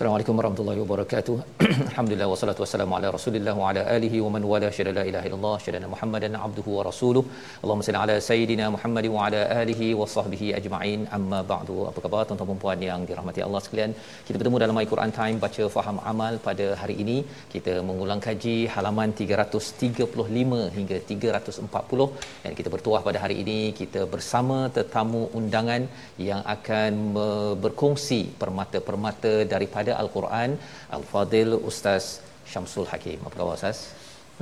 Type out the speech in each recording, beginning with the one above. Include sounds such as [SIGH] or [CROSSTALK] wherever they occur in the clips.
Se Assalamualaikum warahmatullahi wabarakatuh. [CLEARS THROAT] Alhamdulillah wassalatu wassalamu ala Rasulillah wa ala alihi wa man wala syada la ilaha illallah syada Muhammadan abduhu wa rasuluh. Allahumma salli ala sayidina Muhammad wa ala alihi wa sahbihi ajma'in. Amma ba'du. Apa khabar tuan-tuan dan puan yang dirahmati Allah sekalian? Kita bertemu dalam Al-Quran Time baca faham amal pada hari ini. Kita mengulang kaji halaman 335 hingga 340 dan kita bertuah pada hari ini kita bersama tetamu undangan yang akan berkongsi permata-permata daripada daripada Al-Quran Al-Fadil Ustaz Syamsul Hakim. Apa khabar Ustaz?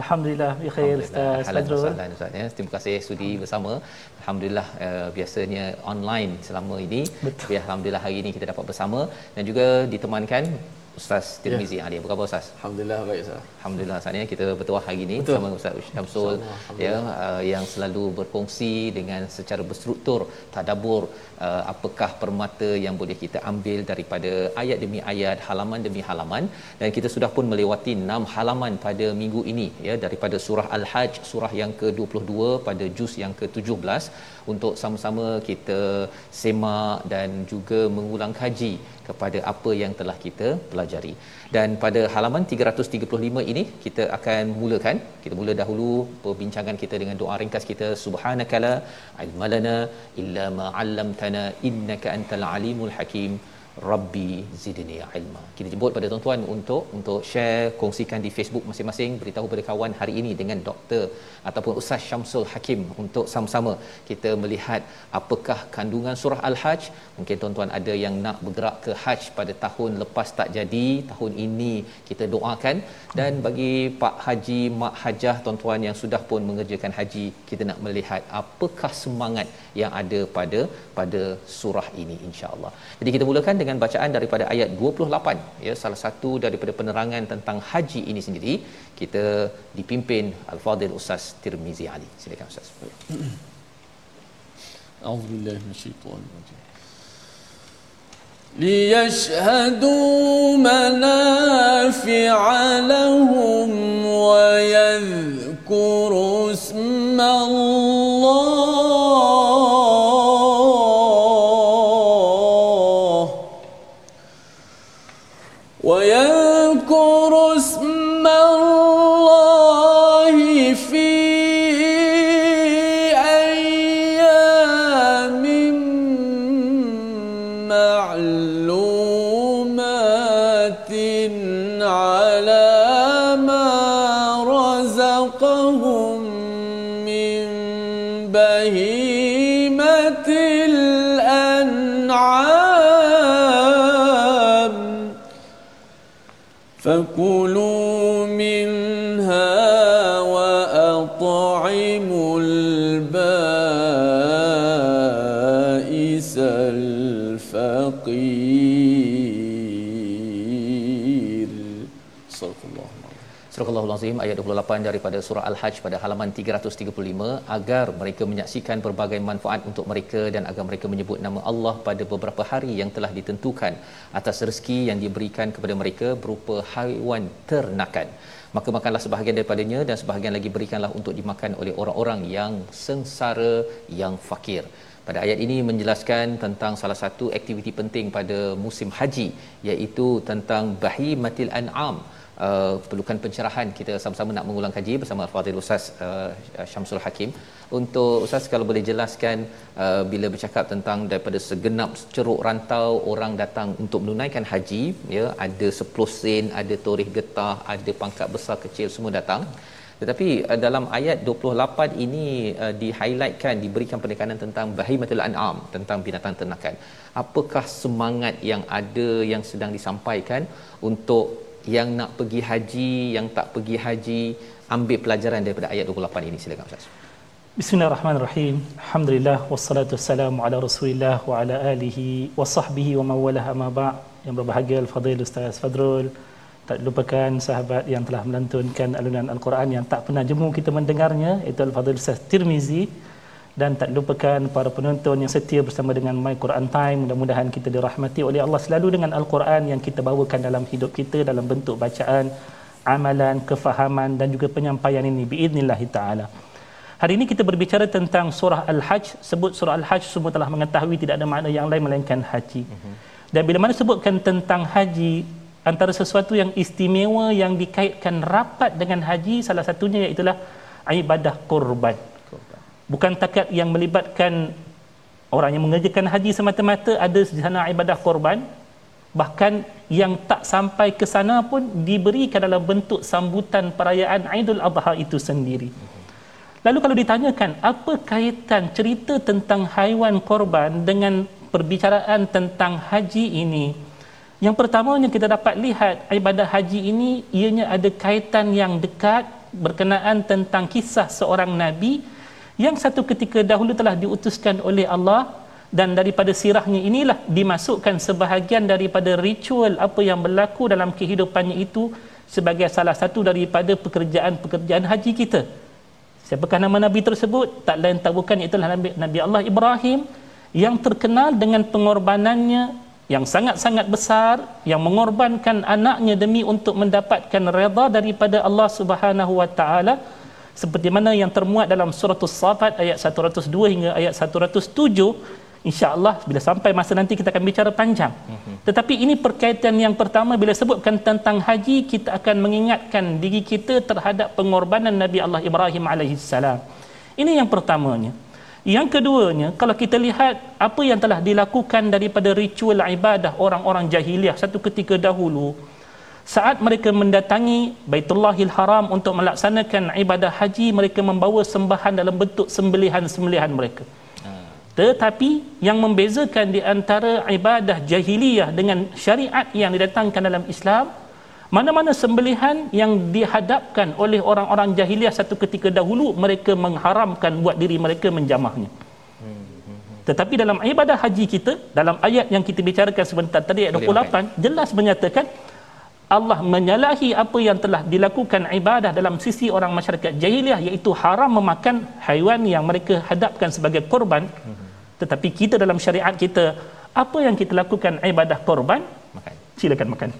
Alhamdulillah, bi khair Ustaz Fadrul. Ustaz ya. Terima kasih sudi bersama. Alhamdulillah uh, biasanya online selama ini. Betul. Tapi alhamdulillah hari ini kita dapat bersama dan juga ditemankan Ustaz Tirmizi ya. Ali. Apa khabar Ustaz? Alhamdulillah baik Ustaz. Alhamdulillah Ustaz ya kita bertuah hari ini Betul. bersama Ustaz Syamsul ya uh, yang selalu berkongsi dengan secara berstruktur tadabbur uh, apakah permata yang boleh kita ambil daripada ayat demi ayat, halaman demi halaman dan kita sudah pun melewati 6 halaman pada minggu ini ya daripada surah Al-Hajj surah yang ke-22 pada juz yang ke-17 untuk sama-sama kita semak dan juga mengulang kaji kepada apa yang telah kita pelajari. Dan pada halaman 335 ini kita akan mulakan. Kita mula dahulu perbincangan kita dengan doa ringkas kita subhanakala ilmalana illa ma 'allamtana innaka antal alimul hakim. Rabbi zidni ilma. Kita jemput pada tuan-tuan untuk untuk share, kongsikan di Facebook masing-masing, beritahu pada kawan hari ini dengan doktor ataupun Ustaz Syamsul Hakim untuk sama-sama kita melihat apakah kandungan surah Al-Hajj. Mungkin tuan-tuan ada yang nak bergerak ke Hajj pada tahun lepas tak jadi, tahun ini kita doakan dan bagi Pak Haji, Mak Hajah, tuan-tuan yang sudah pun mengerjakan haji, kita nak melihat apakah semangat yang ada pada pada surah ini insya-Allah. Jadi kita mulakan dengan bacaan daripada ayat 28 ya salah satu daripada penerangan tentang haji ini sendiri kita dipimpin Al-Fadil Ustaz Tirmizi Ali. Silakan Ustaz. A'udzubillahi minasyaitonir rajim. ليشهدوا منافع لهم ويذكروا اسم الله فكلوا منها وأطعموا البائس الفقير. Astagfirullahalazim ayat 28 daripada surah Al-Hajj pada halaman 335 agar mereka menyaksikan berbagai manfaat untuk mereka dan agar mereka menyebut nama Allah pada beberapa hari yang telah ditentukan atas rezeki yang diberikan kepada mereka berupa haiwan ternakan. Maka makanlah sebahagian daripadanya dan sebahagian lagi berikanlah untuk dimakan oleh orang-orang yang sengsara yang fakir. Pada ayat ini menjelaskan tentang salah satu aktiviti penting pada musim haji iaitu tentang bahimatil an'am uh, perlukan pencerahan. Kita sama-sama nak mengulang kaji bersama Al-Fadhil Ustaz uh, Syamsul Hakim. Untuk Ustaz kalau boleh jelaskan uh, bila bercakap tentang daripada segenap ceruk rantau orang datang untuk menunaikan haji ya ada 10 sen ada torih getah ada pangkat besar kecil semua datang. Tetapi uh, dalam ayat 28 ini uh, di-highlightkan diberikan penekanan tentang bahimatul an'am tentang binatang ternakan. Apakah semangat yang ada yang sedang disampaikan untuk yang nak pergi haji, yang tak pergi haji ambil pelajaran daripada ayat 28 ini silakan Ustaz. Bismillahirrahmanirrahim. Alhamdulillah wassalatu wassalamu ala Rasulillah wa ala alihi wa sahbihi wa man walaha ma ba' yang berbahagia al-fadil Ustaz Fadrul tak lupakan sahabat yang telah melantunkan alunan Al-Quran yang tak pernah jemu kita mendengarnya itu Al-Fadhil Ustaz Tirmizi dan tak lupakan para penonton yang setia bersama dengan My Quran Time mudah-mudahan kita dirahmati oleh Allah selalu dengan Al-Quran yang kita bawakan dalam hidup kita dalam bentuk bacaan amalan, kefahaman dan juga penyampaian ini biiznillah taala. Hari ini kita berbicara tentang surah Al-Hajj. Sebut surah Al-Hajj semua telah mengetahui tidak ada makna yang lain melainkan haji. Mhm. Dan bila mana sebutkan tentang haji, antara sesuatu yang istimewa yang dikaitkan rapat dengan haji salah satunya iaitu ibadah korban. Bukan takat yang melibatkan orang yang mengerjakan haji semata-mata ada di sana ibadah korban bahkan yang tak sampai ke sana pun diberikan dalam bentuk sambutan perayaan Aidul Adha itu sendiri. Lalu kalau ditanyakan apa kaitan cerita tentang haiwan korban dengan perbicaraan tentang haji ini? Yang pertamanya kita dapat lihat ibadah haji ini ianya ada kaitan yang dekat berkenaan tentang kisah seorang nabi yang satu ketika dahulu telah diutuskan oleh Allah dan daripada sirahnya inilah dimasukkan sebahagian daripada ritual apa yang berlaku dalam kehidupannya itu sebagai salah satu daripada pekerjaan-pekerjaan haji kita. Siapakah nama nabi tersebut? Tak lain tak bukan itulah nabi, nabi Allah Ibrahim yang terkenal dengan pengorbanannya yang sangat-sangat besar yang mengorbankan anaknya demi untuk mendapatkan redha daripada Allah Subhanahu wa taala seperti mana yang termuat dalam surah As-Saffat ayat 102 hingga ayat 107 insya-Allah bila sampai masa nanti kita akan bicara panjang. Mhm. Tetapi ini perkaitan yang pertama bila sebutkan tentang haji kita akan mengingatkan diri kita terhadap pengorbanan Nabi Allah Ibrahim alaihissalam. Ini yang pertamanya. Yang keduanya, kalau kita lihat apa yang telah dilakukan daripada ritual ibadah orang-orang jahiliah satu ketika dahulu, saat mereka mendatangi Baitullahil Haram untuk melaksanakan ibadah haji, mereka membawa sembahan dalam bentuk sembelihan-sembelihan mereka. Tetapi yang membezakan di antara ibadah jahiliyah dengan syariat yang didatangkan dalam Islam, mana-mana sembelihan yang dihadapkan oleh orang-orang jahiliah satu ketika dahulu mereka mengharamkan buat diri mereka menjamahnya. Tetapi dalam ibadah haji kita dalam ayat yang kita bicarakan sebentar tadi ayat 28 jelas menyatakan Allah menyalahi apa yang telah dilakukan ibadah dalam sisi orang masyarakat jahiliah iaitu haram memakan haiwan yang mereka hadapkan sebagai korban. Tetapi kita dalam syariat kita apa yang kita lakukan ibadah korban? Makan. Silakan makan.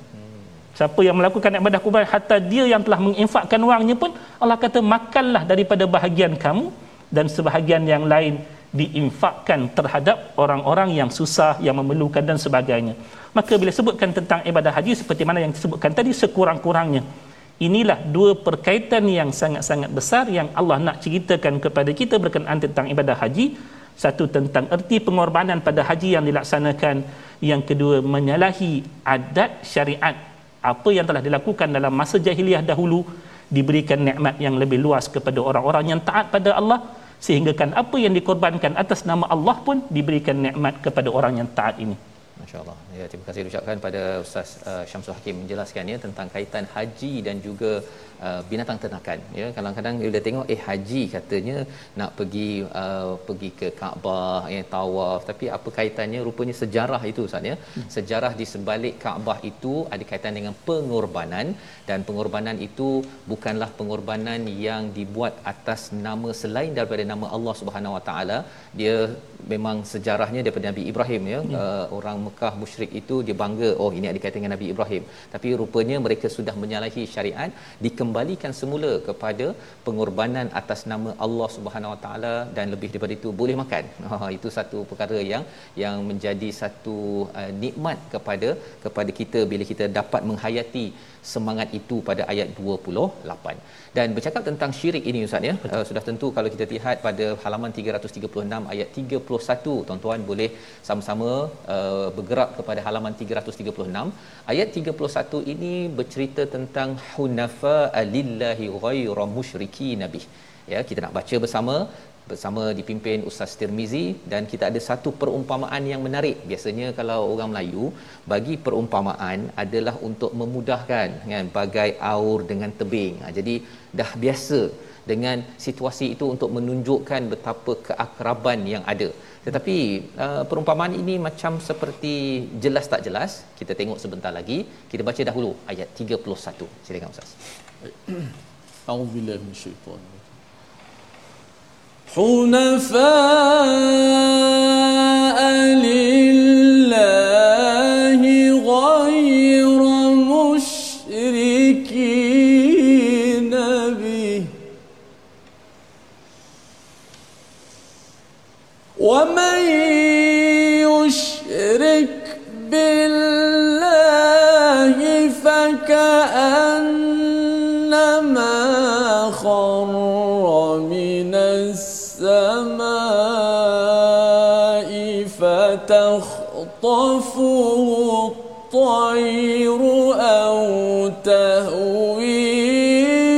Siapa yang melakukan ibadah kubur hatta dia yang telah menginfakkan wangnya pun Allah kata makanlah daripada bahagian kamu dan sebahagian yang lain diinfakkan terhadap orang-orang yang susah yang memerlukan dan sebagainya. Maka bila sebutkan tentang ibadah haji seperti mana yang disebutkan tadi sekurang-kurangnya. Inilah dua perkaitan yang sangat-sangat besar yang Allah nak ceritakan kepada kita berkenaan tentang ibadah haji. Satu tentang erti pengorbanan pada haji yang dilaksanakan. Yang kedua menyalahi adat syariat. Apa yang telah dilakukan dalam masa jahiliah dahulu diberikan nikmat yang lebih luas kepada orang-orang yang taat pada Allah sehingga kan apa yang dikorbankan atas nama Allah pun diberikan nikmat kepada orang yang taat ini Masya-Allah. Ya, terima kasih ucapkan pada Ustaz uh, Syamsul Hakim menjelaskan ya tentang kaitan haji dan juga uh, binatang ternakan. Ya, kadang-kadang bila tengok eh haji katanya nak pergi uh, pergi ke Kaabah, ya tawaf, tapi apa kaitannya? Rupanya sejarah itu Ustaz ya. Hmm. Sejarah di sebalik Kaabah itu ada kaitan dengan pengorbanan dan pengorbanan itu bukanlah pengorbanan yang dibuat atas nama selain daripada nama Allah Subhanahu Wa Taala. Dia memang sejarahnya daripada Nabi Ibrahim ya, ya. Uh, orang Mekah musyrik itu dia bangga oh ini ada kaitan dengan Nabi Ibrahim tapi rupanya mereka sudah menyalahi syariat dikembalikan semula kepada pengorbanan atas nama Allah Subhanahu Wa Taala dan lebih daripada itu boleh makan. [LAUGHS] Ha, itu satu perkara yang yang menjadi satu uh, nikmat kepada kepada kita bila kita dapat menghayati semangat itu pada ayat 28 dan bercakap tentang syirik ini ustaz ya. Uh, sudah tentu kalau kita lihat pada halaman 336 ayat 31 tuan-tuan boleh sama-sama uh, bergerak kepada halaman 336 ayat 31 ini bercerita tentang hunafa lillahi ghairu musyriki nabi ya kita nak baca bersama bersama dipimpin Ustaz Tirmizi dan kita ada satu perumpamaan yang menarik. Biasanya kalau orang Melayu bagi perumpamaan adalah untuk memudahkan kan bagai aur dengan tebing. Ha, jadi dah biasa dengan situasi itu untuk menunjukkan betapa keakraban yang ada. Tetapi uh, perumpamaan ini macam seperti jelas tak jelas. Kita tengok sebentar lagi. Kita baca dahulu ayat 31. Silakan Ustaz. A'udzubillahi minasyaitonir حنفاء لله. فتخطفه الطير أو تهوي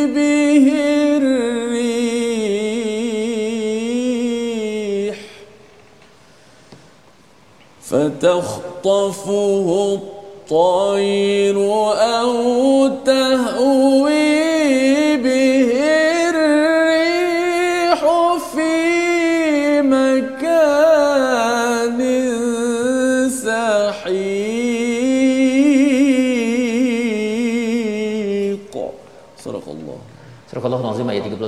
به الريح فتخطفه الطير أو تهوي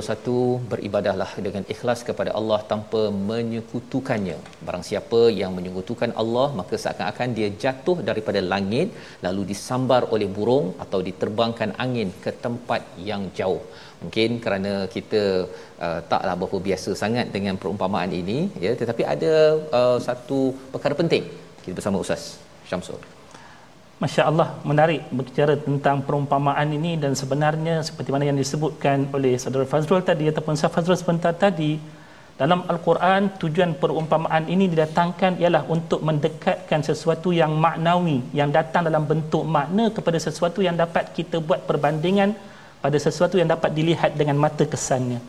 21 beribadahlah dengan ikhlas kepada Allah tanpa menyekutukannya. Barang siapa yang menyekutukan Allah maka seakan-akan dia jatuh daripada langit lalu disambar oleh burung atau diterbangkan angin ke tempat yang jauh. Mungkin kerana kita uh, taklah berapa biasa sangat dengan perumpamaan ini ya tetapi ada uh, satu perkara penting. Kita bersama ustaz Syamsul. Masya Allah menarik berbicara tentang perumpamaan ini dan sebenarnya seperti mana yang disebutkan oleh saudara Fazrul tadi ataupun Saudara Fazrul sebentar tadi dalam Al-Quran tujuan perumpamaan ini didatangkan ialah untuk mendekatkan sesuatu yang maknawi yang datang dalam bentuk makna kepada sesuatu yang dapat kita buat perbandingan pada sesuatu yang dapat dilihat dengan mata kesannya.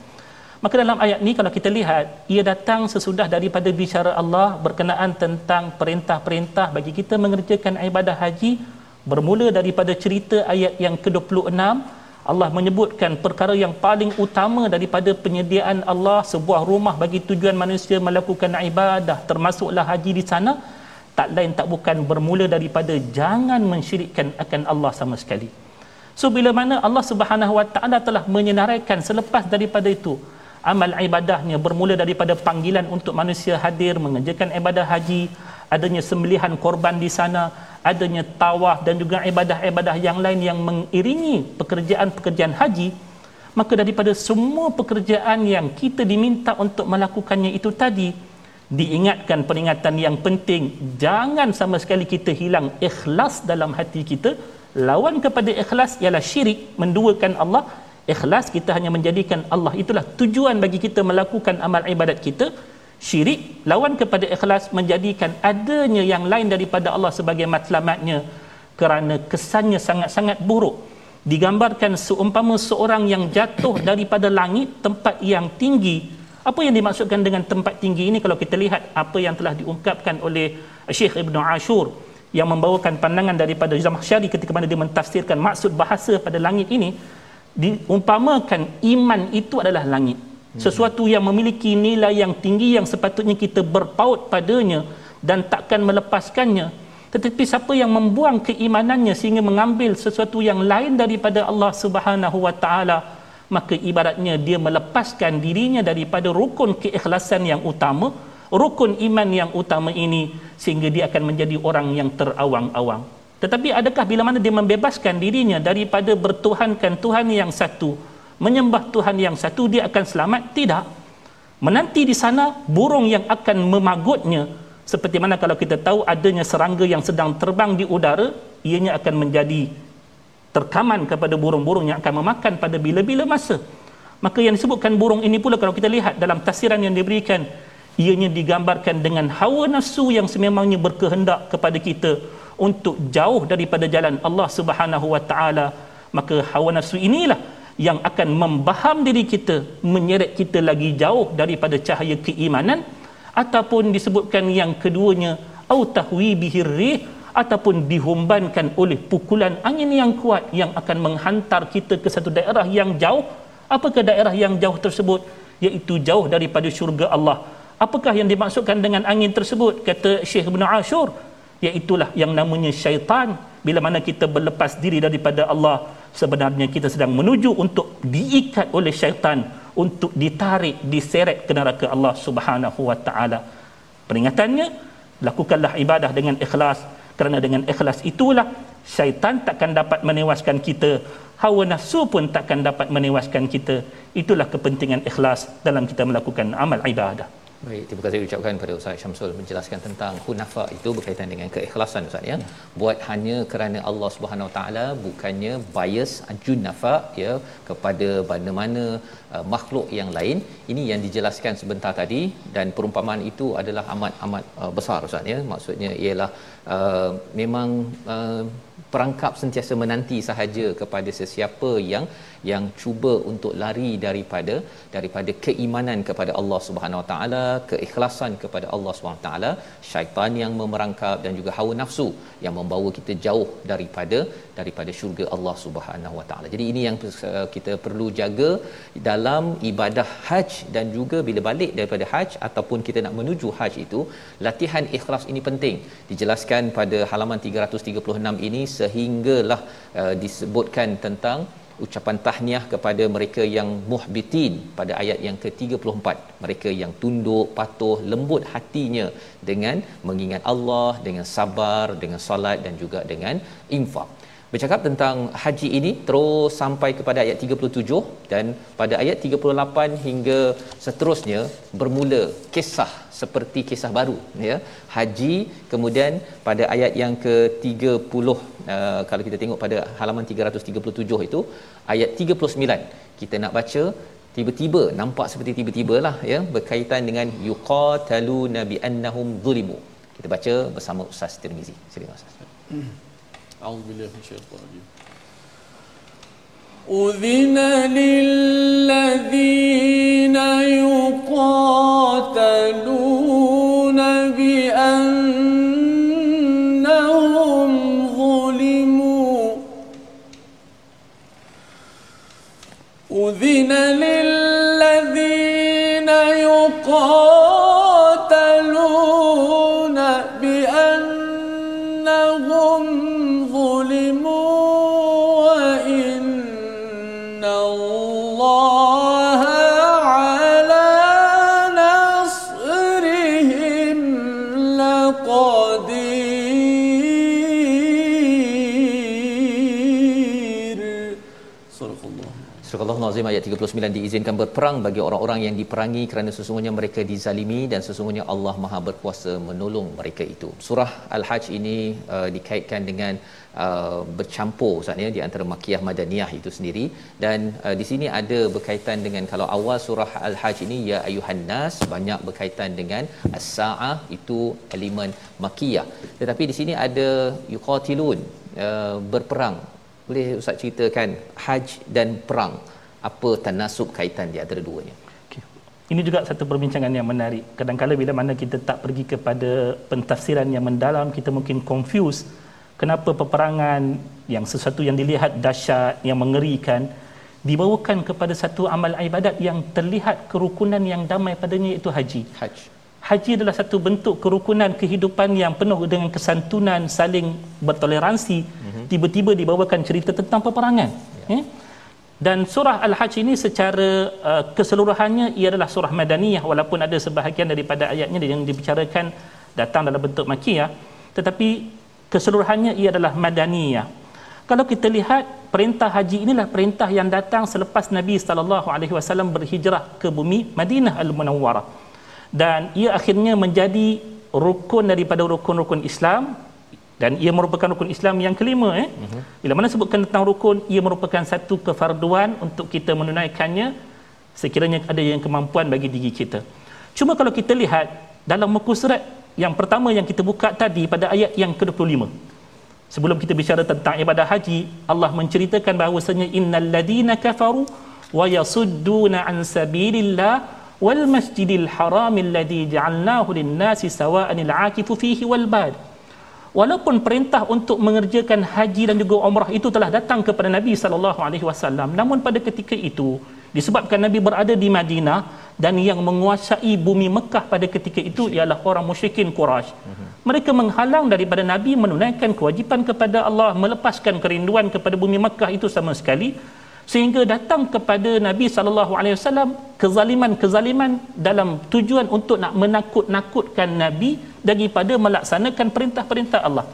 Maka dalam ayat ni kalau kita lihat ia datang sesudah daripada bicara Allah berkenaan tentang perintah-perintah bagi kita mengerjakan ibadah haji bermula daripada cerita ayat yang ke-26 Allah menyebutkan perkara yang paling utama daripada penyediaan Allah sebuah rumah bagi tujuan manusia melakukan ibadah termasuklah haji di sana tak lain tak bukan bermula daripada jangan mensyirikkan akan Allah sama sekali. So bila mana Allah Subhanahu Wa Taala telah menyenaraikan selepas daripada itu amal ibadahnya bermula daripada panggilan untuk manusia hadir mengerjakan ibadah haji adanya sembelihan korban di sana adanya tawaf dan juga ibadah-ibadah yang lain yang mengiringi pekerjaan-pekerjaan haji maka daripada semua pekerjaan yang kita diminta untuk melakukannya itu tadi diingatkan peringatan yang penting jangan sama sekali kita hilang ikhlas dalam hati kita. Lawan kepada ikhlas ialah syirik menduakan Allah ikhlas kita hanya menjadikan Allah. Itulah tujuan bagi kita melakukan amal ibadat kita. Syirik lawan kepada ikhlas menjadikan adanya yang lain daripada Allah sebagai matlamatnya kerana kesannya sangat-sangat buruk. Digambarkan seumpama seorang yang jatuh daripada langit tempat yang tinggi. Apa yang dimaksudkan dengan tempat tinggi ini? Kalau kita lihat apa yang telah diungkapkan oleh Syekh Ibn Ashur yang membawakan pandangan daripada Zamakhsyari ketika mana dia mentafsirkan maksud bahasa pada langit ini diumpamakan iman itu adalah langit. Sesuatu yang memiliki nilai yang tinggi yang sepatutnya kita berpaut padanya dan takkan melepaskannya. Tetapi siapa yang membuang keimanannya sehingga mengambil sesuatu yang lain daripada Allah Subhanahu wa taala maka ibaratnya dia melepaskan dirinya daripada rukun keikhlasan yang utama rukun iman yang utama ini sehingga dia akan menjadi orang yang terawang-awang tetapi adakah bila mana dia membebaskan dirinya daripada bertuhankan Tuhan yang satu menyembah Tuhan yang satu dia akan selamat? Tidak. Menanti di sana burung yang akan memagutnya. Seperti mana kalau kita tahu adanya serangga yang sedang terbang di udara ianya akan menjadi terkaman kepada burung-burung yang akan memakan pada bila-bila masa. Maka yang disebutkan burung ini pula kalau kita lihat dalam tafsiran yang diberikan ianya digambarkan dengan hawa nafsu yang sememangnya berkehendak kepada kita untuk jauh daripada jalan Allah Subhanahu wa taala maka hawa nafsu inilah yang akan membaham diri kita menyeret kita lagi jauh daripada cahaya keimanan ataupun disebutkan yang keduanya au tahwi bihirrih ataupun dihumbankan oleh pukulan angin yang kuat yang akan menghantar kita ke satu daerah yang jauh. Apakah daerah yang jauh tersebut? Iaitu jauh daripada syurga Allah. Apakah yang dimaksudkan dengan angin tersebut? Kata Syekh Ibn Ashur iaitulah yang namanya syaitan. Bila mana kita berlepas diri daripada Allah sebenarnya kita sedang menuju untuk diikat oleh syaitan untuk ditarik diseret ke neraka Allah Subhanahu wa taala. Peringatannya lakukanlah ibadah dengan ikhlas. Kerana dengan ikhlas itulah syaitan takkan dapat menewaskan kita. Hawa nafsu pun takkan dapat menewaskan kita. Itulah kepentingan ikhlas dalam kita melakukan amal ibadah Baik, terima kasih ucapkan pada Ustaz Syamsul menjelaskan tentang hunafa itu berkaitan dengan keikhlasan Ustaz ya. Buat hanya kerana Allah Subhanahu Taala bukannya bias ajun nafa ya kepada mana-mana uh, makhluk yang lain. Ini yang dijelaskan sebentar tadi dan perumpamaan itu adalah amat amat uh, besar Ustaz ya. Maksudnya ialah uh, memang uh, perangkap sentiasa menanti sahaja kepada sesiapa yang yang cuba untuk lari daripada daripada keimanan kepada Allah Subhanahu Wa Taala, keikhlasan kepada Allah Subhanahu Wa Taala, syaitan yang memerangkap dan juga hawa nafsu yang membawa kita jauh daripada daripada syurga Allah Subhanahu Wa Taala. Jadi ini yang kita perlu jaga dalam ibadah haji dan juga bila balik daripada haji ataupun kita nak menuju haji itu, latihan ikhlas ini penting. Dijelaskan pada halaman 336 ini sehinggalah uh, disebutkan tentang ucapan tahniah kepada mereka yang muhbitin pada ayat yang ke-34 mereka yang tunduk patuh lembut hatinya dengan mengingat Allah dengan sabar dengan solat dan juga dengan infak bercakap tentang haji ini terus sampai kepada ayat 37 dan pada ayat 38 hingga seterusnya bermula kisah seperti kisah baru ya. Haji kemudian pada ayat yang ke-30 uh, kalau kita tengok pada halaman 337 itu ayat 39 kita nak baca tiba-tiba nampak seperti tiba-tiba lah ya berkaitan dengan yuqatalu nabi annahum zulimu. Kita baca bersama Ustaz Tirmizi. Silakan Ustaz أعوذ بالله من الشيطان الرجيم أذن للذين 5 ayat 39 diizinkan berperang bagi orang-orang yang diperangi kerana sesungguhnya mereka dizalimi dan sesungguhnya Allah Maha berkuasa menolong mereka itu. Surah Al-Hajj ini uh, dikaitkan dengan uh, bercampur sebenarnya di antara makiyah madaniyah itu sendiri dan uh, di sini ada berkaitan dengan kalau awal surah Al-Hajj ini ya ayuhan nas banyak berkaitan dengan as-saah itu elemen makiyah. Tetapi di sini ada yuqatilun uh, berperang. Boleh ustaz ceritakan haji dan perang? Apa tanasub kaitan di antara duanya. Ini juga satu perbincangan yang menarik. Kadang-kadang bila mana kita tak pergi kepada pentafsiran yang mendalam, kita mungkin confuse kenapa peperangan yang sesuatu yang dilihat dahsyat, yang mengerikan, dibawakan kepada satu amal ibadat yang terlihat kerukunan yang damai padanya iaitu haji. haj Haji adalah satu bentuk kerukunan kehidupan yang penuh dengan kesantunan, saling bertoleransi. Mm-hmm. Tiba-tiba dibawakan cerita tentang peperangan. Yeah. Eh? Dan surah al-hajj ini secara uh, keseluruhannya ia adalah surah madaniyah walaupun ada sebahagian daripada ayatnya yang dibicarakan datang dalam bentuk makiyah tetapi keseluruhannya ia adalah madaniyah. Kalau kita lihat perintah haji inilah perintah yang datang selepas Nabi sallallahu alaihi wasallam berhijrah ke bumi Madinah al-Munawwarah. Dan ia akhirnya menjadi rukun daripada rukun-rukun Islam dan ia merupakan rukun Islam yang kelima eh? Uh-huh. bila mana sebutkan tentang rukun ia merupakan satu kefarduan untuk kita menunaikannya sekiranya ada yang kemampuan bagi diri kita. Cuma kalau kita lihat dalam muka surat yang pertama yang kita buka tadi pada ayat yang ke-25. Sebelum kita bicara tentang ibadah haji Allah menceritakan bahawasanya innal ladina kafaru wa yasudduna an sabilillah wal masjidil haram alladhi ja'alnahu lin-nasi sawa'an al-'akifu fihi wal bad walaupun perintah untuk mengerjakan haji dan juga umrah itu telah datang kepada Nabi sallallahu alaihi wasallam namun pada ketika itu disebabkan Nabi berada di Madinah dan yang menguasai bumi Mekah pada ketika itu ialah orang musyrikin Quraisy mereka menghalang daripada Nabi menunaikan kewajipan kepada Allah melepaskan kerinduan kepada bumi Mekah itu sama sekali sehingga datang kepada Nabi sallallahu alaihi wasallam kezaliman-kezaliman dalam tujuan untuk nak menakut-nakutkan Nabi daripada melaksanakan perintah-perintah Allah.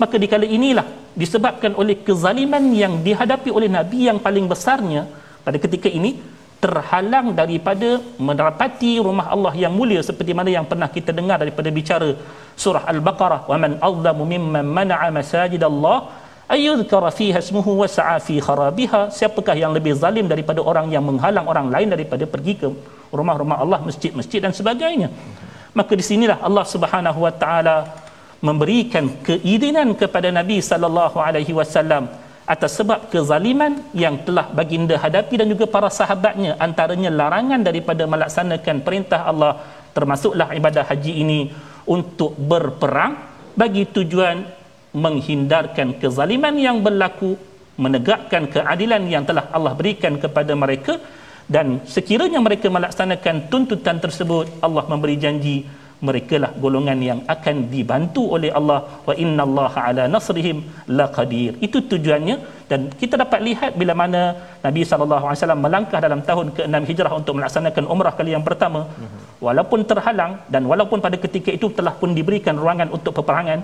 Maka di kala inilah disebabkan oleh kezaliman yang dihadapi oleh Nabi yang paling besarnya pada ketika ini terhalang daripada mendapati rumah Allah yang mulia seperti mana yang pernah kita dengar daripada bicara surah Al-Baqarah wa man azlamu mimman mana'a masajid Allah ayyudhkara fiha ismuhu wa sa'a fi kharabiha siapakah yang lebih zalim daripada orang yang menghalang orang lain daripada pergi ke rumah-rumah Allah masjid-masjid dan sebagainya maka di sinilah Allah Subhanahu wa taala memberikan keizinan kepada Nabi sallallahu alaihi wasallam atas sebab kezaliman yang telah baginda hadapi dan juga para sahabatnya antaranya larangan daripada melaksanakan perintah Allah termasuklah ibadah haji ini untuk berperang bagi tujuan menghindarkan kezaliman yang berlaku menegakkan keadilan yang telah Allah berikan kepada mereka dan sekiranya mereka melaksanakan tuntutan tersebut Allah memberi janji mereka lah golongan yang akan dibantu oleh Allah. Wa inna Allah ala nasrihim laqadir. Itu tujuannya. Dan kita dapat lihat bila mana Nabi saw melangkah dalam tahun ke-6 Hijrah untuk melaksanakan umrah kali yang pertama. Walaupun terhalang dan walaupun pada ketika itu telah pun diberikan ruangan untuk peperangan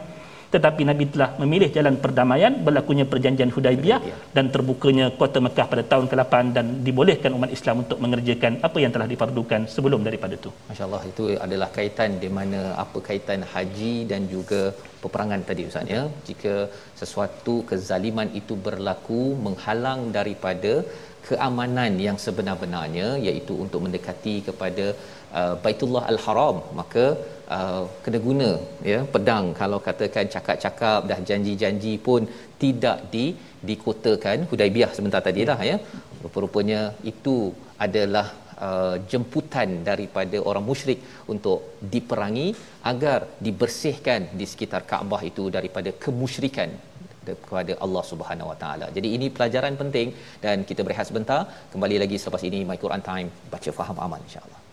tetapi Nabi telah memilih jalan perdamaian berlakunya perjanjian Hudaibiyah dan terbukanya kota Mekah pada tahun ke-8 dan dibolehkan umat Islam untuk mengerjakan apa yang telah difardukan sebelum daripada itu. Masya-Allah itu adalah kaitan di mana apa kaitan haji dan juga peperangan tadi Ustaz ya. Jika sesuatu kezaliman itu berlaku menghalang daripada keamanan yang sebenar-benarnya iaitu untuk mendekati kepada uh, Baitullah Al-Haram. Maka uh, kena guna ya pedang. Kalau katakan cakap-cakap dah janji-janji pun tidak di dikotakan Hudaibiyah sebentar tadi lah ya. Rupa-rupanya itu adalah uh, jemputan daripada orang musyrik untuk diperangi agar dibersihkan di sekitar Kaabah itu daripada kemusyrikan kepada Allah Subhanahu Wa Taala. Jadi ini pelajaran penting dan kita berehat sebentar. Kembali lagi selepas ini My Quran Time baca faham aman insya-Allah.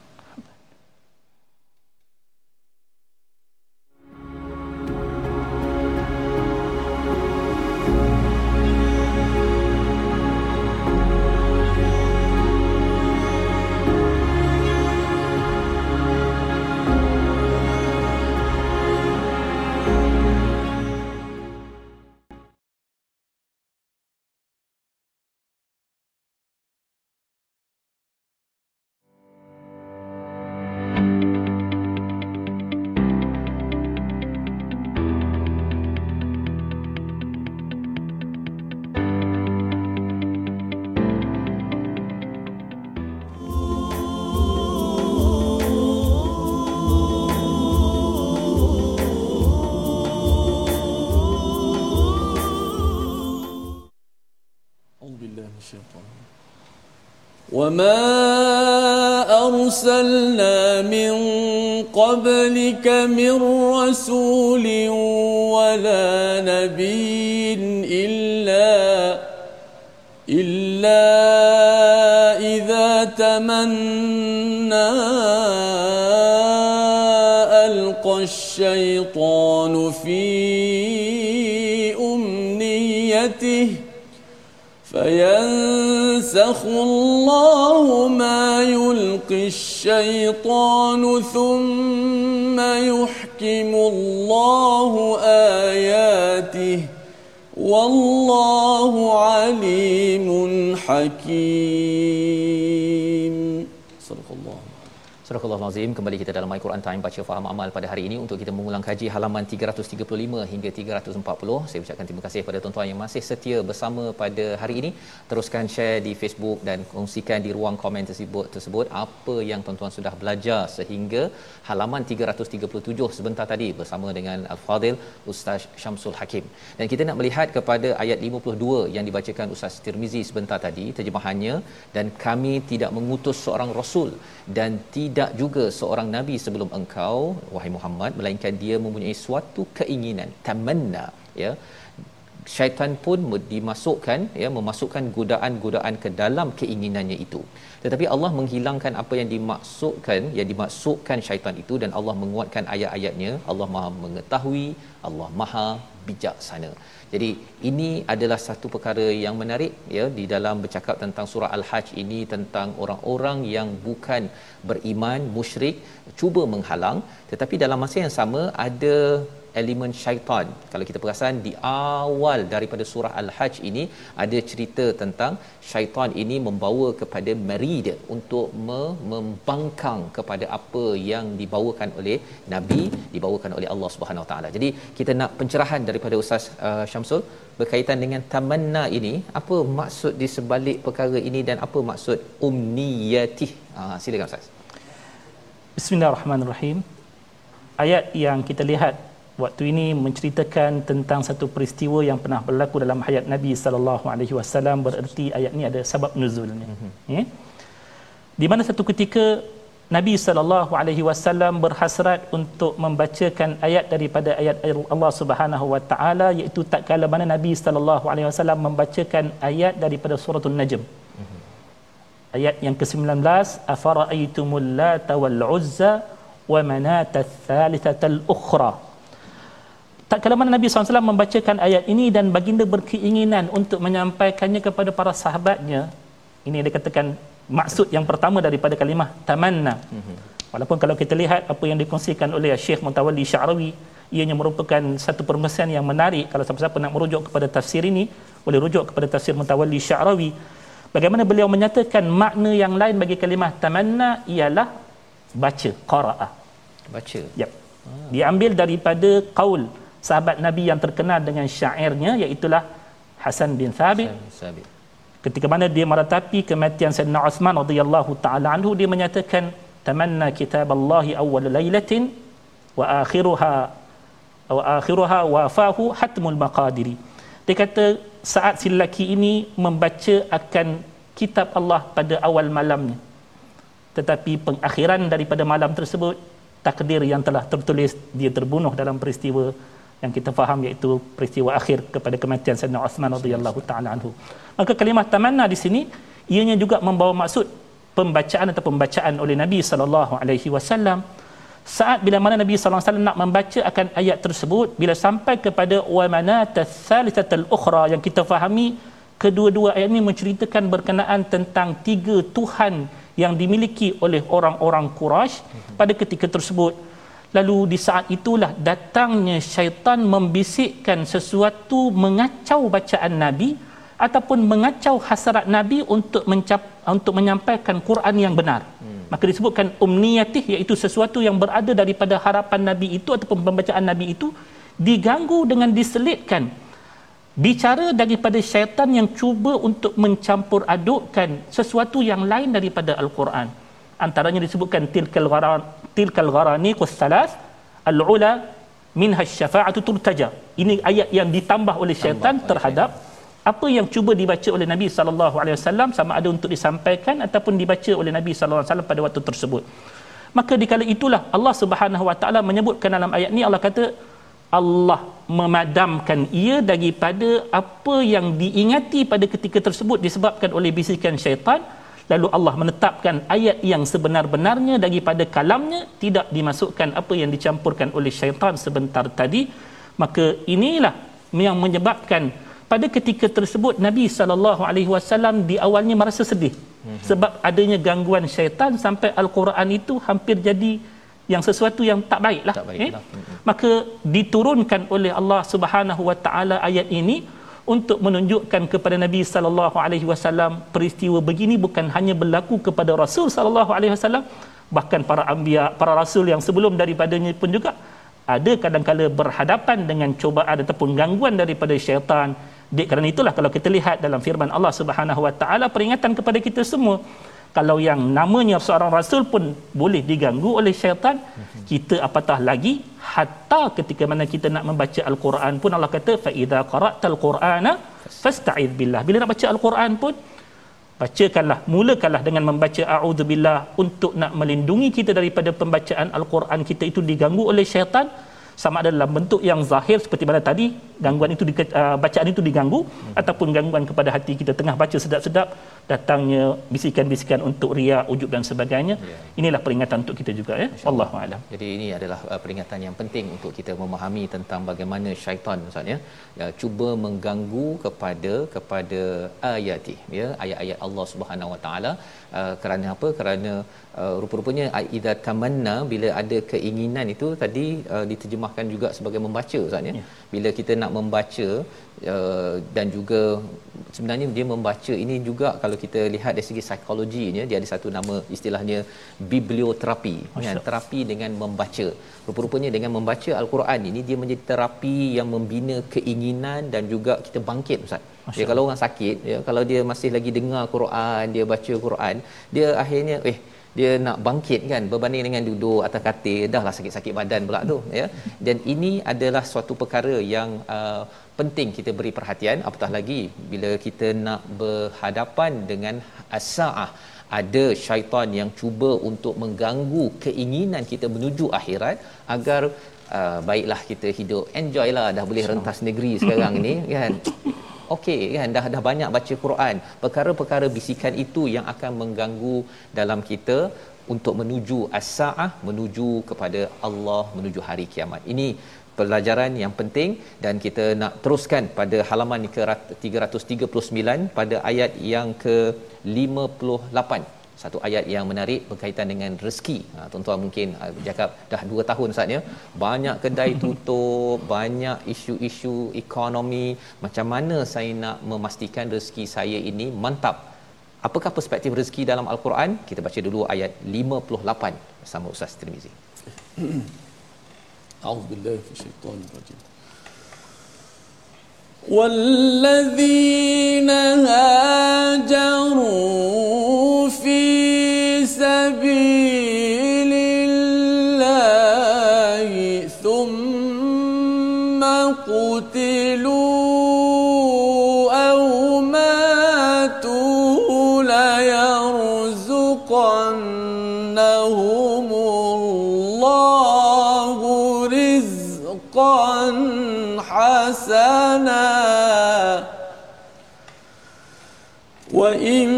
وما أرسلنا من قبلك من رسول ولا نبي إلا إلا إذا تمنى ألقى الشيطان في أمنيته فينسخ الله ما يلقي الشيطان ثم يحكم الله آياته والله عليم حكيم. صدق الله. Surah Al-Azim kembali kita dalam Al-Quran Time baca faham amal pada hari ini untuk kita mengulang kaji halaman 335 hingga 340. Saya ucapkan terima kasih kepada tuan-tuan yang masih setia bersama pada hari ini. Teruskan share di Facebook dan kongsikan di ruang komen tersebut tersebut apa yang tuan-tuan sudah belajar sehingga halaman 337 sebentar tadi bersama dengan Al-Fadil Ustaz Syamsul Hakim. Dan kita nak melihat kepada ayat 52 yang dibacakan Ustaz Tirmizi sebentar tadi terjemahannya dan kami tidak mengutus seorang rasul dan tidak tidak juga seorang nabi sebelum engkau wahai Muhammad melainkan dia mempunyai suatu keinginan tamanna ya syaitan pun dimasukkan ya memasukkan godaan-godaan ke dalam keinginannya itu. Tetapi Allah menghilangkan apa yang dimaksudkan yang dimaksudkan syaitan itu dan Allah menguatkan ayat-ayatnya. Allah Maha mengetahui Allah Maha bijaksana. Jadi ini adalah satu perkara yang menarik ya di dalam bercakap tentang surah al-hajj ini tentang orang-orang yang bukan beriman musyrik cuba menghalang. Tetapi dalam masa yang sama ada elemen syaitan. Kalau kita perasan di awal daripada surah Al-Hajj ini ada cerita tentang syaitan ini membawa kepada merid untuk membangkang kepada apa yang dibawakan oleh nabi, dibawakan oleh Allah Subhanahu Wa Taala. Jadi kita nak pencerahan daripada Ustaz uh, Syamsul berkaitan dengan tamanna ini, apa maksud di sebalik perkara ini dan apa maksud umniyatih? Uh, silakan Ustaz. Bismillahirrahmanirrahim. Ayat yang kita lihat waktu ini menceritakan tentang satu peristiwa yang pernah berlaku dalam hayat Nabi sallallahu alaihi wasallam bererti ayat ini ada sebab nuzulnya mm-hmm. ya di mana satu ketika Nabi sallallahu alaihi wasallam berhasrat untuk membacakan ayat daripada ayat Allah Subhanahu wa taala iaitu tak kala mana Nabi sallallahu alaihi wasallam membacakan ayat daripada surah An-Najm mm-hmm. ayat yang ke-19 afara'aytumul lata wal uzza wa manata ats-tsalitsata ukhra tak kala mana Nabi SAW membacakan ayat ini dan baginda berkeinginan untuk menyampaikannya kepada para sahabatnya ini yang dikatakan maksud yang pertama daripada kalimah tamanna mhm. walaupun kalau kita lihat apa yang dikongsikan oleh Syekh Muntawalli Syarawi ianya merupakan satu permesan yang menarik kalau siapa-siapa nak merujuk kepada tafsir ini boleh rujuk kepada tafsir Muntawalli Syarawi bagaimana beliau menyatakan makna yang lain bagi kalimah tamanna ialah baca qaraah baca yep. Ah. diambil daripada qaul sahabat Nabi yang terkenal dengan syairnya iaitu Hasan bin Thabit. Ketika mana dia meratapi kematian Sayyidina Uthman radhiyallahu taala anhu dia menyatakan tamanna kitab Allah awwal lailatin wa akhiruha wa akhiruha wafahu hatmul maqadiri. Dia kata saat si lelaki ini membaca akan kitab Allah pada awal malamnya. Tetapi pengakhiran daripada malam tersebut takdir yang telah tertulis dia terbunuh dalam peristiwa yang kita faham iaitu peristiwa akhir kepada kematian Sayyidina Uthman radhiyallahu taala anhu. Maka kalimah tamanna di sini ianya juga membawa maksud pembacaan atau pembacaan oleh Nabi sallallahu alaihi wasallam saat bila mana Nabi sallallahu alaihi wasallam nak membaca akan ayat tersebut bila sampai kepada wa manata thalithatul ukhra yang kita fahami kedua-dua ayat ini menceritakan berkenaan tentang tiga tuhan yang dimiliki oleh orang-orang Quraisy pada ketika tersebut Lalu di saat itulah datangnya syaitan membisikkan sesuatu mengacau bacaan Nabi ataupun mengacau hasrat Nabi untuk mencap, untuk menyampaikan Quran yang benar. Hmm. Maka disebutkan umniyatih iaitu sesuatu yang berada daripada harapan Nabi itu ataupun pembacaan Nabi itu diganggu dengan diselitkan bicara daripada syaitan yang cuba untuk mencampur adukkan sesuatu yang lain daripada Al-Quran antaranya disebutkan tilkal gharan tilkal gharani qussalas al-ula minha syafa'atu turtaja. Ini ayat yang ditambah oleh syaitan terhadap apa yang cuba dibaca oleh Nabi sallallahu alaihi wasallam sama ada untuk disampaikan ataupun dibaca oleh Nabi sallallahu alaihi wasallam pada waktu tersebut. Maka dikala itulah Allah Subhanahu wa taala menyebutkan dalam ayat ni Allah kata Allah memadamkan ia daripada apa yang diingati pada ketika tersebut disebabkan oleh bisikan syaitan lalu Allah menetapkan ayat yang sebenar-benarnya daripada kalamnya tidak dimasukkan apa yang dicampurkan oleh syaitan sebentar tadi maka inilah yang menyebabkan pada ketika tersebut Nabi sallallahu alaihi wasallam di awalnya merasa sedih hmm. sebab adanya gangguan syaitan sampai al-Quran itu hampir jadi yang sesuatu yang tak baiklah tak baik eh? hmm. maka diturunkan oleh Allah Subhanahu wa taala ayat ini untuk menunjukkan kepada Nabi sallallahu alaihi wasallam peristiwa begini bukan hanya berlaku kepada Rasul sallallahu alaihi wasallam bahkan para anbiya para rasul yang sebelum daripadanya pun juga ada kadang-kala berhadapan dengan cubaan ataupun gangguan daripada syaitan. Dek, kerana itulah kalau kita lihat dalam firman Allah Subhanahu Wa Taala peringatan kepada kita semua kalau yang namanya seorang rasul pun boleh diganggu oleh syaitan kita apatah lagi hatta ketika mana kita nak membaca al-Quran pun Allah kata fa idza qara'tal qur'ana fasta'iz billah. Bila nak baca al-Quran pun bacakanlah mulakanlah dengan membaca a'udzubillah untuk nak melindungi kita daripada pembacaan al-Quran kita itu diganggu oleh syaitan sama ada dalam bentuk yang zahir seperti mana tadi gangguan itu di, uh, bacaan itu diganggu hmm. ataupun gangguan kepada hati kita tengah baca sedap-sedap datangnya bisikan-bisikan untuk ria ujub dan sebagainya. Ya. inilah peringatan untuk kita juga ya. Wallahu alam. Jadi ini adalah uh, peringatan yang penting untuk kita memahami tentang bagaimana syaitan maksudnya ya. Cuba mengganggu kepada kepada ayati ya. Ayat-ayat Allah Subhanahu Wa Taala uh, kerana apa? Kerana uh, rupa-rupanya idza tamanna bila ada keinginan itu tadi uh, diterjemahkan juga sebagai membaca ustaz ya. ya. Bila kita nak membaca uh, dan juga sebenarnya dia membaca ini juga kalau kita lihat dari segi psikologinya dia ada satu nama istilahnya biblioterapi. Kan terapi dengan membaca. Rupa-rupanya dengan membaca al-Quran ini dia menjadi terapi yang membina keinginan dan juga kita bangkit ustaz ya kalau orang sakit ya kalau dia masih lagi dengar Quran dia baca Quran dia akhirnya eh dia nak bangkit kan berbanding dengan duduk atas katil dah lah sakit-sakit badan pula tu ya. Dan ini adalah suatu perkara yang uh, penting kita beri perhatian. Apatah lagi bila kita nak berhadapan dengan as-saah ada syaitan yang cuba untuk mengganggu keinginan kita menuju akhirat agar uh, baiklah kita hidup. Enjoy lah dah boleh rentas negeri sekarang ni kan [LAUGHS] okey kan? Dah dah banyak baca Quran. Perkara-perkara bisikan itu yang akan mengganggu dalam kita untuk menuju as-saah menuju kepada Allah menuju hari kiamat. Ini pelajaran yang penting dan kita nak teruskan pada halaman ke 339 pada ayat yang ke 58 satu ayat yang menarik berkaitan dengan rezeki. Ha, tuan-tuan mungkin ha, cakap dah dua tahun saatnya banyak kedai tutup, banyak isu-isu ekonomi. Macam mana saya nak memastikan rezeki saya ini mantap? Apakah perspektif rezeki dalam Al-Quran? Kita baca dulu ayat 58 bersama Ustaz Tirmizi. [CLEARS THROAT] A'udzubillahi minasyaitonir والذين هاجروا في سبيل حسنا وإن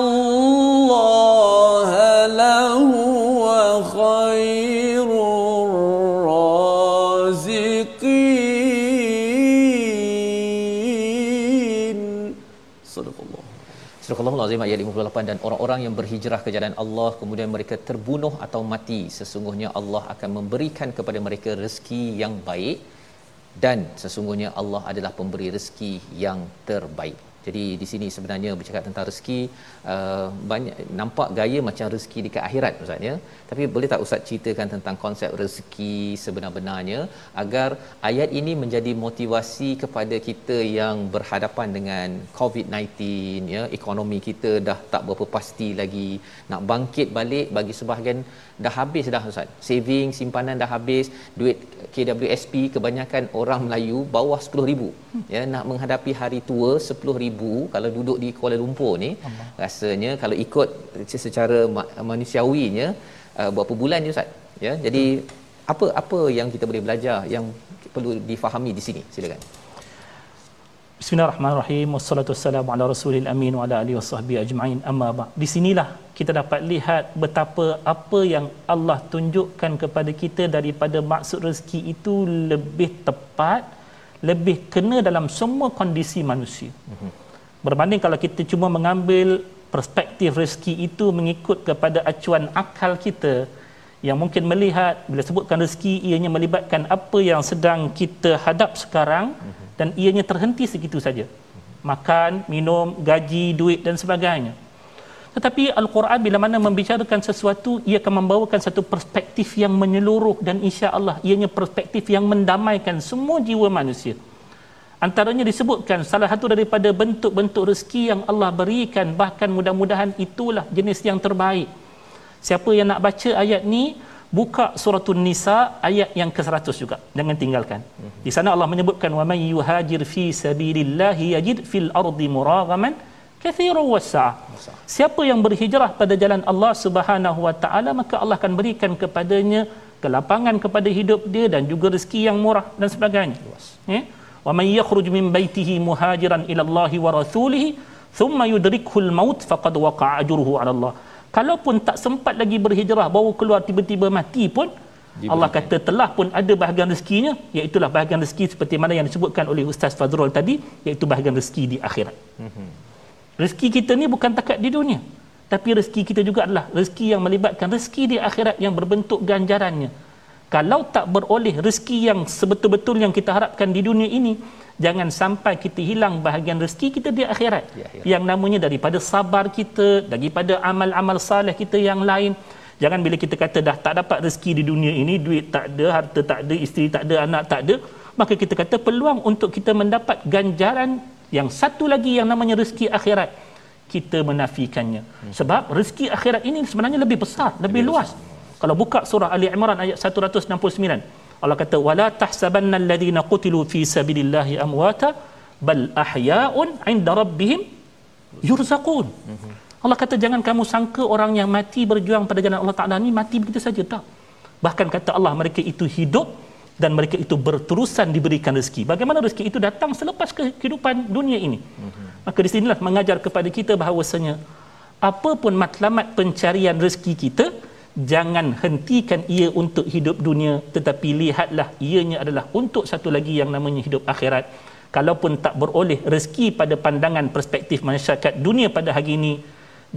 الله لهو خير الرازقين صدق الله Surah Al-Azim ayat 58 dan orang-orang yang berhijrah ke jalan Allah kemudian mereka terbunuh atau mati sesungguhnya Allah akan memberikan kepada mereka rezeki yang baik dan sesungguhnya Allah adalah pemberi rezeki yang terbaik. Jadi di sini sebenarnya bercakap tentang rezeki uh, banyak nampak gaya macam rezeki dekat akhirat ustaz ya. Tapi boleh tak ustaz ceritakan tentang konsep rezeki sebenar-benarnya agar ayat ini menjadi motivasi kepada kita yang berhadapan dengan COVID-19 ya, ekonomi kita dah tak berapa pasti lagi nak bangkit balik bagi sebahagian dah habis dah ustaz. Saving simpanan dah habis, duit KWSP kebanyakan orang Melayu bawah 10000 ya nak menghadapi hari tua 10000 kalau duduk di Kuala Lumpur ni Allah. rasanya kalau ikut secara manusiawinya uh, berapa bulan je ustaz ya jadi hmm. apa apa yang kita boleh belajar yang perlu difahami di sini silakan Bismillahirrahmanirrahim. Wassalatu wassalamu ala rasulil amin wa ala alihi wasahbihi ajma'in. Amma ba. Di sinilah kita dapat lihat betapa apa yang Allah tunjukkan kepada kita daripada maksud rezeki itu lebih tepat, lebih kena dalam semua kondisi manusia. Berbanding kalau kita cuma mengambil perspektif rezeki itu mengikut kepada acuan akal kita yang mungkin melihat bila sebutkan rezeki ianya melibatkan apa yang sedang kita hadap sekarang dan ianya terhenti segitu saja. Makan, minum, gaji, duit dan sebagainya. Tetapi Al-Quran bila mana membicarakan sesuatu ia akan membawakan satu perspektif yang menyeluruh dan insya-Allah ianya perspektif yang mendamaikan semua jiwa manusia. Antaranya disebutkan salah satu daripada bentuk-bentuk rezeki yang Allah berikan bahkan mudah-mudahan itulah jenis yang terbaik. Siapa yang nak baca ayat ni buka suratul nisa ayat yang ke-100 juga jangan tinggalkan di sana Allah menyebutkan wa may yuhajir fi sabilillahi yajid fil ardi muragaman kathiran wasa siapa yang berhijrah pada jalan Allah Subhanahu wa taala maka Allah akan berikan kepadanya kelapangan kepada hidup dia dan juga rezeki yang murah dan sebagainya ya wa may yakhruj min baitihi muhajiran ila Allah wa rasulihi thumma yudrikuhu maut faqad waqa'a ajruhu 'ala Allah kalaupun tak sempat lagi berhijrah baru keluar tiba-tiba mati pun Diberikan. Allah kata telah pun ada bahagian rezekinya iaitu bahagian rezeki seperti mana yang disebutkan oleh Ustaz Fazrul tadi iaitu bahagian rezeki di akhirat. Mm-hmm. Rezeki kita ni bukan takat di dunia tapi rezeki kita juga adalah rezeki yang melibatkan rezeki di akhirat yang berbentuk ganjarannya. Kalau tak beroleh rezeki yang sebetul-betul yang kita harapkan di dunia ini, jangan sampai kita hilang bahagian rezeki kita di akhirat ya, ya. yang namanya daripada sabar kita daripada amal-amal saleh kita yang lain jangan bila kita kata dah tak dapat rezeki di dunia ini duit tak ada harta tak ada isteri tak ada anak tak ada maka kita kata peluang untuk kita mendapat ganjaran yang satu lagi yang namanya rezeki akhirat kita menafikannya hmm. sebab rezeki akhirat ini sebenarnya lebih besar lebih, lebih luas besar. kalau buka surah ali imran ayat 169 Allah kata wala tahsabanna alladhina qutilu fi sabilillahi amwata bal ahya'un 'inda rabbihim yurzaqun. Allah kata jangan kamu sangka orang yang mati berjuang pada jalan Allah Taala ni mati begitu saja tak. Bahkan kata Allah mereka itu hidup dan mereka itu berterusan diberikan rezeki. Bagaimana rezeki itu datang selepas kehidupan dunia ini? Maka di sinilah mengajar kepada kita bahawasanya apapun matlamat pencarian rezeki kita, jangan hentikan ia untuk hidup dunia tetapi lihatlah ianya adalah untuk satu lagi yang namanya hidup akhirat kalaupun tak beroleh rezeki pada pandangan perspektif masyarakat dunia pada hari ini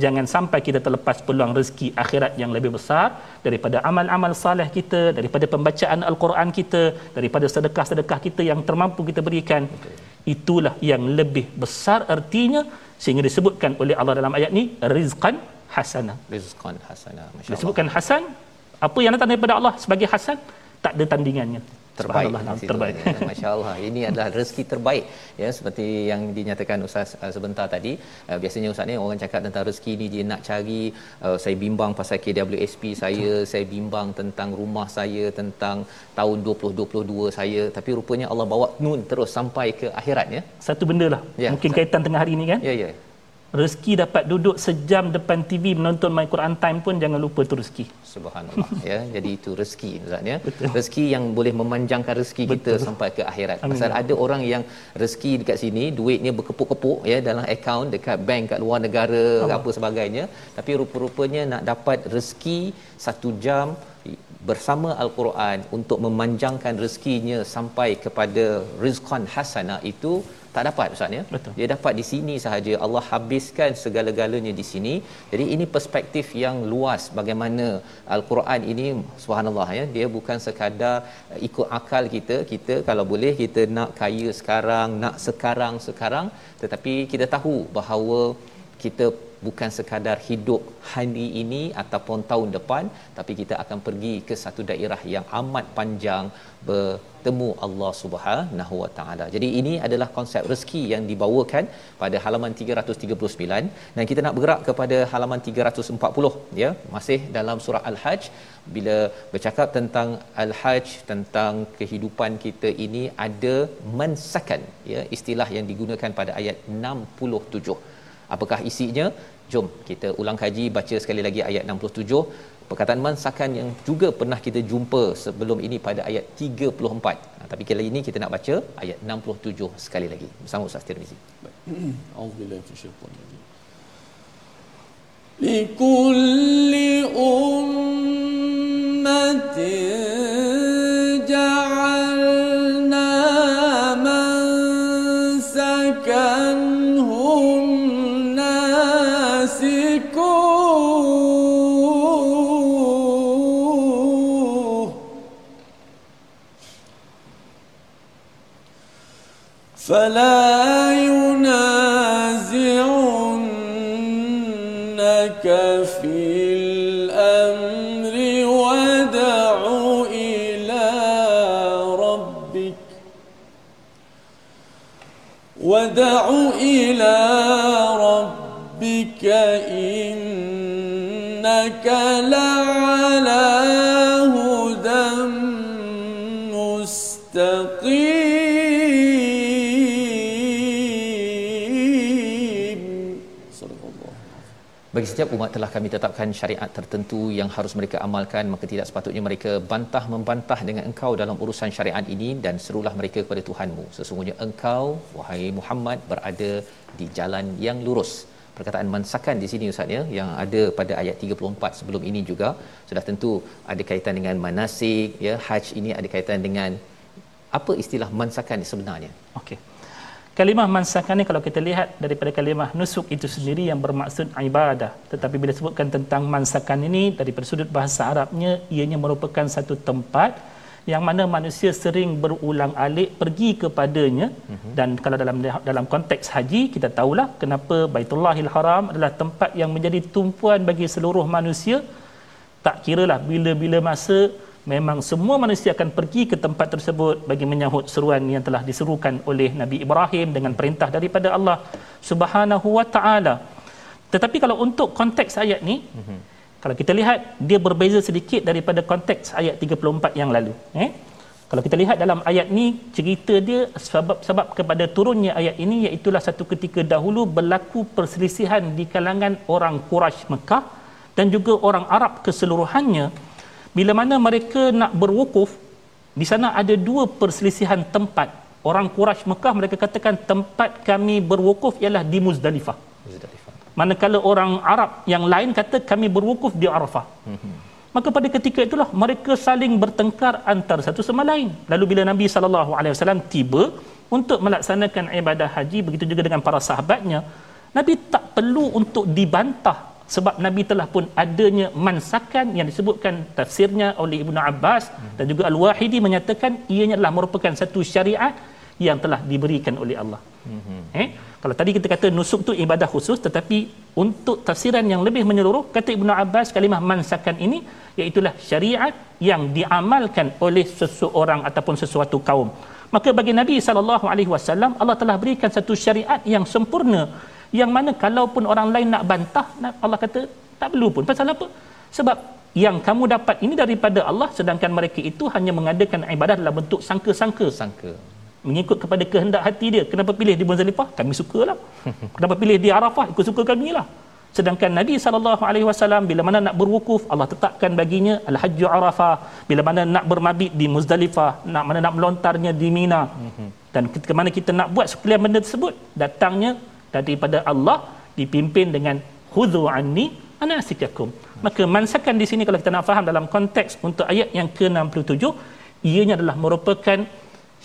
jangan sampai kita terlepas peluang rezeki akhirat yang lebih besar daripada amal-amal saleh kita daripada pembacaan al-Quran kita daripada sedekah-sedekah kita yang termampu kita berikan itulah yang lebih besar artinya sehingga disebutkan oleh Allah dalam ayat ini rizqan hasanah. Rizqan hasanah. Disebutkan hasan, apa yang datang daripada Allah sebagai hasan, tak ada tandingannya terbaik. Terbaik. Ya. masya-Allah. Ini adalah rezeki terbaik. Ya seperti yang dinyatakan ustaz uh, sebentar tadi uh, biasanya ustaz ni orang cakap tentang rezeki ni dia nak cari uh, saya bimbang pasal KWSP saya Betul. saya bimbang tentang rumah saya tentang tahun 2022 saya. Tapi rupanya Allah bawa nun terus sampai ke akhirat ya. Satu benda lah ya, mungkin kaitan tengah hari ni kan? Ya ya rezeki dapat duduk sejam depan TV menonton My Quran Time pun jangan lupa tu rezeki. Subhanallah [LAUGHS] ya. Jadi itu rezeki Ustaz ya. Rezeki yang boleh memanjangkan rezeki Betul. kita sampai ke akhirat. Amin. Pasal ada orang yang rezeki dekat sini duitnya berkepuk-kepuk ya dalam akaun dekat bank kat luar negara Allah. apa sebagainya tapi rupa-rupanya nak dapat rezeki satu jam bersama al-Quran untuk memanjangkan rezekinya sampai kepada rizqan hasanah itu tak dapat ustaz ya? Betul. dia dapat di sini sahaja. Allah habiskan segala-galanya di sini. Jadi ini perspektif yang luas bagaimana al-Quran ini subhanallah ya? Dia bukan sekadar uh, ikut akal kita. Kita kalau boleh kita nak kaya sekarang nak sekarang sekarang. Tetapi kita tahu bahawa kita bukan sekadar hidup hari ini ataupun tahun depan tapi kita akan pergi ke satu daerah yang amat panjang bertemu Allah Subhanahu Wa Taala. Jadi ini adalah konsep rezeki yang dibawakan pada halaman 339 dan kita nak bergerak kepada halaman 340 ya masih dalam surah Al-Hajj. Bila bercakap tentang Al-Hajj tentang kehidupan kita ini ada mansakan ya istilah yang digunakan pada ayat 67 apakah isinya? Jom kita ulang kaji baca sekali lagi ayat 67 perkataan mansakan yang juga pernah kita jumpa sebelum ini pada ayat 34 ha, tapi kali ini kita nak baca ayat 67 sekali lagi. Bersama Ustaz Tirmizi. [CLEARS THROAT] Auzubillahi minasyaitanir likulli ummatin ja'alna فلا ينازعنك في الأمر ودع إلى ربك ودع إلى ربك إنك لعلى Bagi setiap umat telah kami tetapkan syariat tertentu yang harus mereka amalkan maka tidak sepatutnya mereka bantah membantah dengan engkau dalam urusan syariat ini dan serulah mereka kepada Tuhanmu. Sesungguhnya engkau wahai Muhammad berada di jalan yang lurus. Perkataan mansakan di sini ustaz ya yang ada pada ayat 34 sebelum ini juga sudah tentu ada kaitan dengan manasik ya haji ini ada kaitan dengan apa istilah mansakan sebenarnya. Okey. Kalimah mansakan ni kalau kita lihat daripada kalimah nusuk itu sendiri yang bermaksud ibadah. Tetapi bila sebutkan tentang mansakan ini daripada sudut bahasa Arabnya ianya merupakan satu tempat yang mana manusia sering berulang alik pergi kepadanya mm-hmm. dan kalau dalam dalam konteks haji kita tahulah kenapa Baitullahil Haram adalah tempat yang menjadi tumpuan bagi seluruh manusia tak kiralah bila-bila masa memang semua manusia akan pergi ke tempat tersebut bagi menyahut seruan yang telah diserukan oleh Nabi Ibrahim dengan perintah daripada Allah Subhanahu wa taala. Tetapi kalau untuk konteks ayat ni mm-hmm. kalau kita lihat dia berbeza sedikit daripada konteks ayat 34 yang lalu, eh? Kalau kita lihat dalam ayat ni cerita dia sebab sebab kepada turunnya ayat ini iaitu satu ketika dahulu berlaku perselisihan di kalangan orang Quraisy Mekah dan juga orang Arab keseluruhannya bila mana mereka nak berwukuf di sana ada dua perselisihan tempat orang Quraisy Mekah mereka katakan tempat kami berwukuf ialah di Muzdalifah Muzdalifah. manakala orang Arab yang lain kata kami berwukuf di Arafah Mhm. maka pada ketika itulah mereka saling bertengkar antara satu sama lain lalu bila Nabi sallallahu alaihi wasallam tiba untuk melaksanakan ibadah haji begitu juga dengan para sahabatnya Nabi tak perlu untuk dibantah sebab Nabi telah pun adanya mansakan yang disebutkan tafsirnya oleh Ibnu Abbas hmm. dan juga Al-Wahidi menyatakan ianya adalah merupakan satu syariat yang telah diberikan oleh Allah. Hmm. Eh, kalau tadi kita kata nusuk tu ibadah khusus tetapi untuk tafsiran yang lebih menyeluruh kata Ibnu Abbas kalimah mansakan ini iaitu syariat yang diamalkan oleh seseorang ataupun sesuatu kaum. Maka bagi Nabi sallallahu alaihi wasallam Allah telah berikan satu syariat yang sempurna yang mana kalaupun orang lain nak bantah Allah kata tak perlu pun. Pasal apa? Sebab yang kamu dapat ini daripada Allah sedangkan mereka itu hanya mengadakan ibadah dalam bentuk sangka-sangka sangka mengikut kepada kehendak hati dia. Kenapa pilih di Muzdalifah kami sukalah. [LAUGHS] Kenapa pilih di Arafah? Ikut suka kami lah. Sedangkan Nabi SAW bila mana nak berwukuf Allah tetapkan baginya Al-Hajju Arafah. Bila mana nak bermabit di Muzdalifah nak mana nak melontarnya di Mina. Mhm. dan ketika mana kita nak buat sekalian benda tersebut datangnya daripada Allah dipimpin dengan khudhu anni anasikakum maka mansakan di sini kalau kita nak faham dalam konteks untuk ayat yang ke-67 ianya adalah merupakan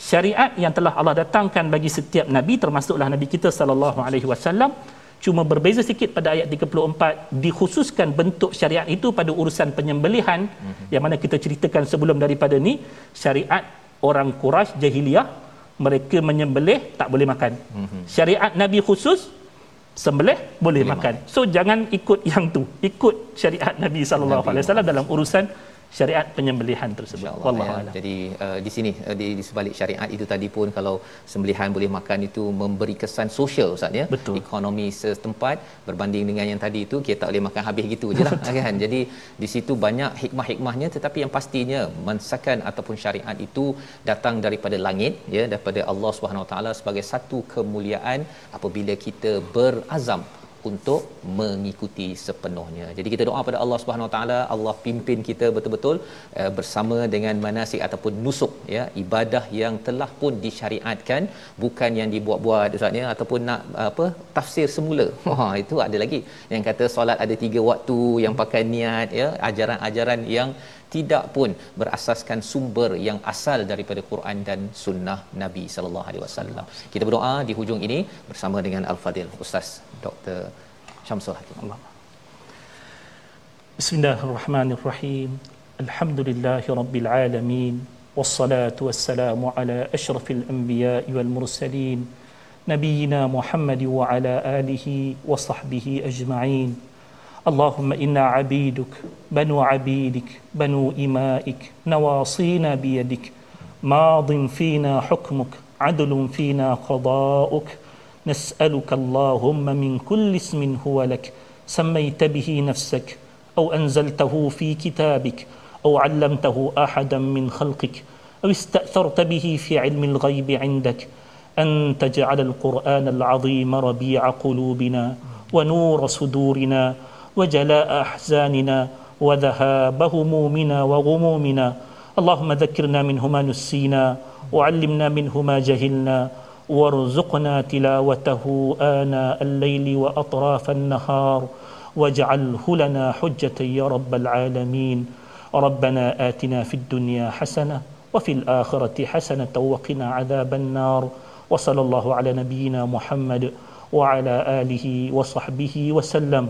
syariat yang telah Allah datangkan bagi setiap nabi termasuklah nabi kita sallallahu alaihi wasallam cuma berbeza sikit pada ayat 34 dikhususkan bentuk syariat itu pada urusan penyembelihan mm-hmm. yang mana kita ceritakan sebelum daripada ni syariat orang Quraisy jahiliyah mereka menyembelih tak boleh makan. Mm-hmm. Syariat Nabi khusus sembelih boleh, boleh makan. makan. So jangan ikut yang tu. Ikut syariat Nabi sallallahu alaihi wasallam dalam urusan syariat penyembelihan tersebut. Wallahu ya. Jadi uh, di sini uh, di, di sebalik syariat itu tadi pun kalau sembelihan boleh makan itu memberi kesan sosial Ustaz ya. Betul. Ekonomi setempat berbanding dengan yang tadi itu kita tak boleh makan habis gitu je lah [LAUGHS] kan. Jadi di situ banyak hikmah-hikmahnya tetapi yang pastinya mensakan ataupun syariat itu datang daripada langit ya daripada Allah Subhanahu Wa Taala sebagai satu kemuliaan apabila kita berazam untuk mengikuti sepenuhnya. Jadi kita doa pada Allah Subhanahu Wa Taala, Allah pimpin kita betul-betul uh, bersama dengan manasik ataupun nusuk ya, ibadah yang telah pun disyariatkan, bukan yang dibuat-buat Ustaz ya ataupun nak apa tafsir semula. [LAUGHS] Wah, itu ada lagi yang kata solat ada tiga waktu yang pakai niat ya, ajaran-ajaran yang tidak pun berasaskan sumber yang asal daripada Quran dan sunnah Nabi sallallahu alaihi wasallam. Kita berdoa di hujung ini bersama dengan Al-Fadil Ustaz Dr. Syamsul Hakim. Allah. Bismillahirrahmanirrahim. Alhamdulillahirabbil alamin. والصلاة والسلام على أشرف الأنبياء والمرسلين نبينا محمد وعلى آله وصحبه أجمعين اللهم إنا عبيدك بنو عبيدك بنو إمائك نواصينا بيدك ماض فينا حكمك عدل فينا قضاؤك نسألك اللهم من كل اسم هو لك سميت به نفسك أو أنزلته في كتابك أو علمته أحدا من خلقك أو استأثرت به في علم الغيب عندك أن تجعل القرآن العظيم ربيع قلوبنا ونور صدورنا وجلاء أحزاننا وذهاب همومنا وغمومنا. اللهم ذكرنا منه ما نسينا وعلمنا منه ما جهلنا وارزقنا تلاوته آناء الليل وأطراف النهار. واجعله لنا حجة يا رب العالمين. ربنا آتنا في الدنيا حسنة وفي الآخرة حسنة وقنا عذاب النار. وصلى الله على نبينا محمد وعلى آله وصحبه وسلم.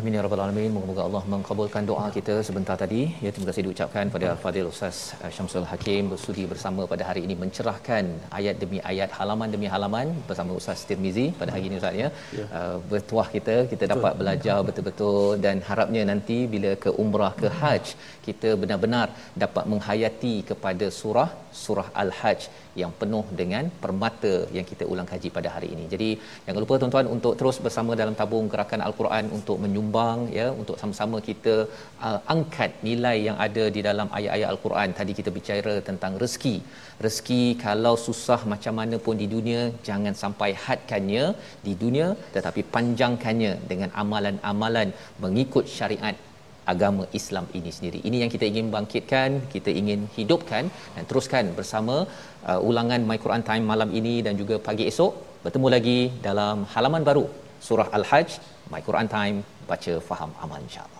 Amin ya rabbal alamin. Moga-moga Allah mengabulkan doa kita sebentar tadi. Ya terima kasih diucapkan pada Al-Fadil Ustaz uh, Syamsul Hakim bersudi bersama pada hari ini mencerahkan ayat demi ayat, halaman demi halaman bersama Ustaz Tirmizi pada hari ini Ustaz ya. ya. Uh, bertuah kita, kita dapat Betul. belajar betul-betul dan harapnya nanti bila ke umrah ke haji kita benar-benar dapat menghayati kepada surah surah Al-Hajj yang penuh dengan permata yang kita ulang kaji pada hari ini. Jadi jangan lupa tuan-tuan untuk terus bersama dalam tabung gerakan Al-Quran untuk menyumbang ya untuk sama-sama kita uh, angkat nilai yang ada di dalam ayat-ayat Al-Quran. Tadi kita bicara tentang rezeki. Rezeki kalau susah macam mana pun di dunia jangan sampai hadkannya di dunia tetapi panjangkannya dengan amalan-amalan mengikut syariat agama Islam ini sendiri. Ini yang kita ingin bangkitkan, kita ingin hidupkan dan teruskan bersama uh, ulangan My Quran Time malam ini dan juga pagi esok. Bertemu lagi dalam halaman baru surah Al-Hajj My Quran Time baca faham amal insya-Allah.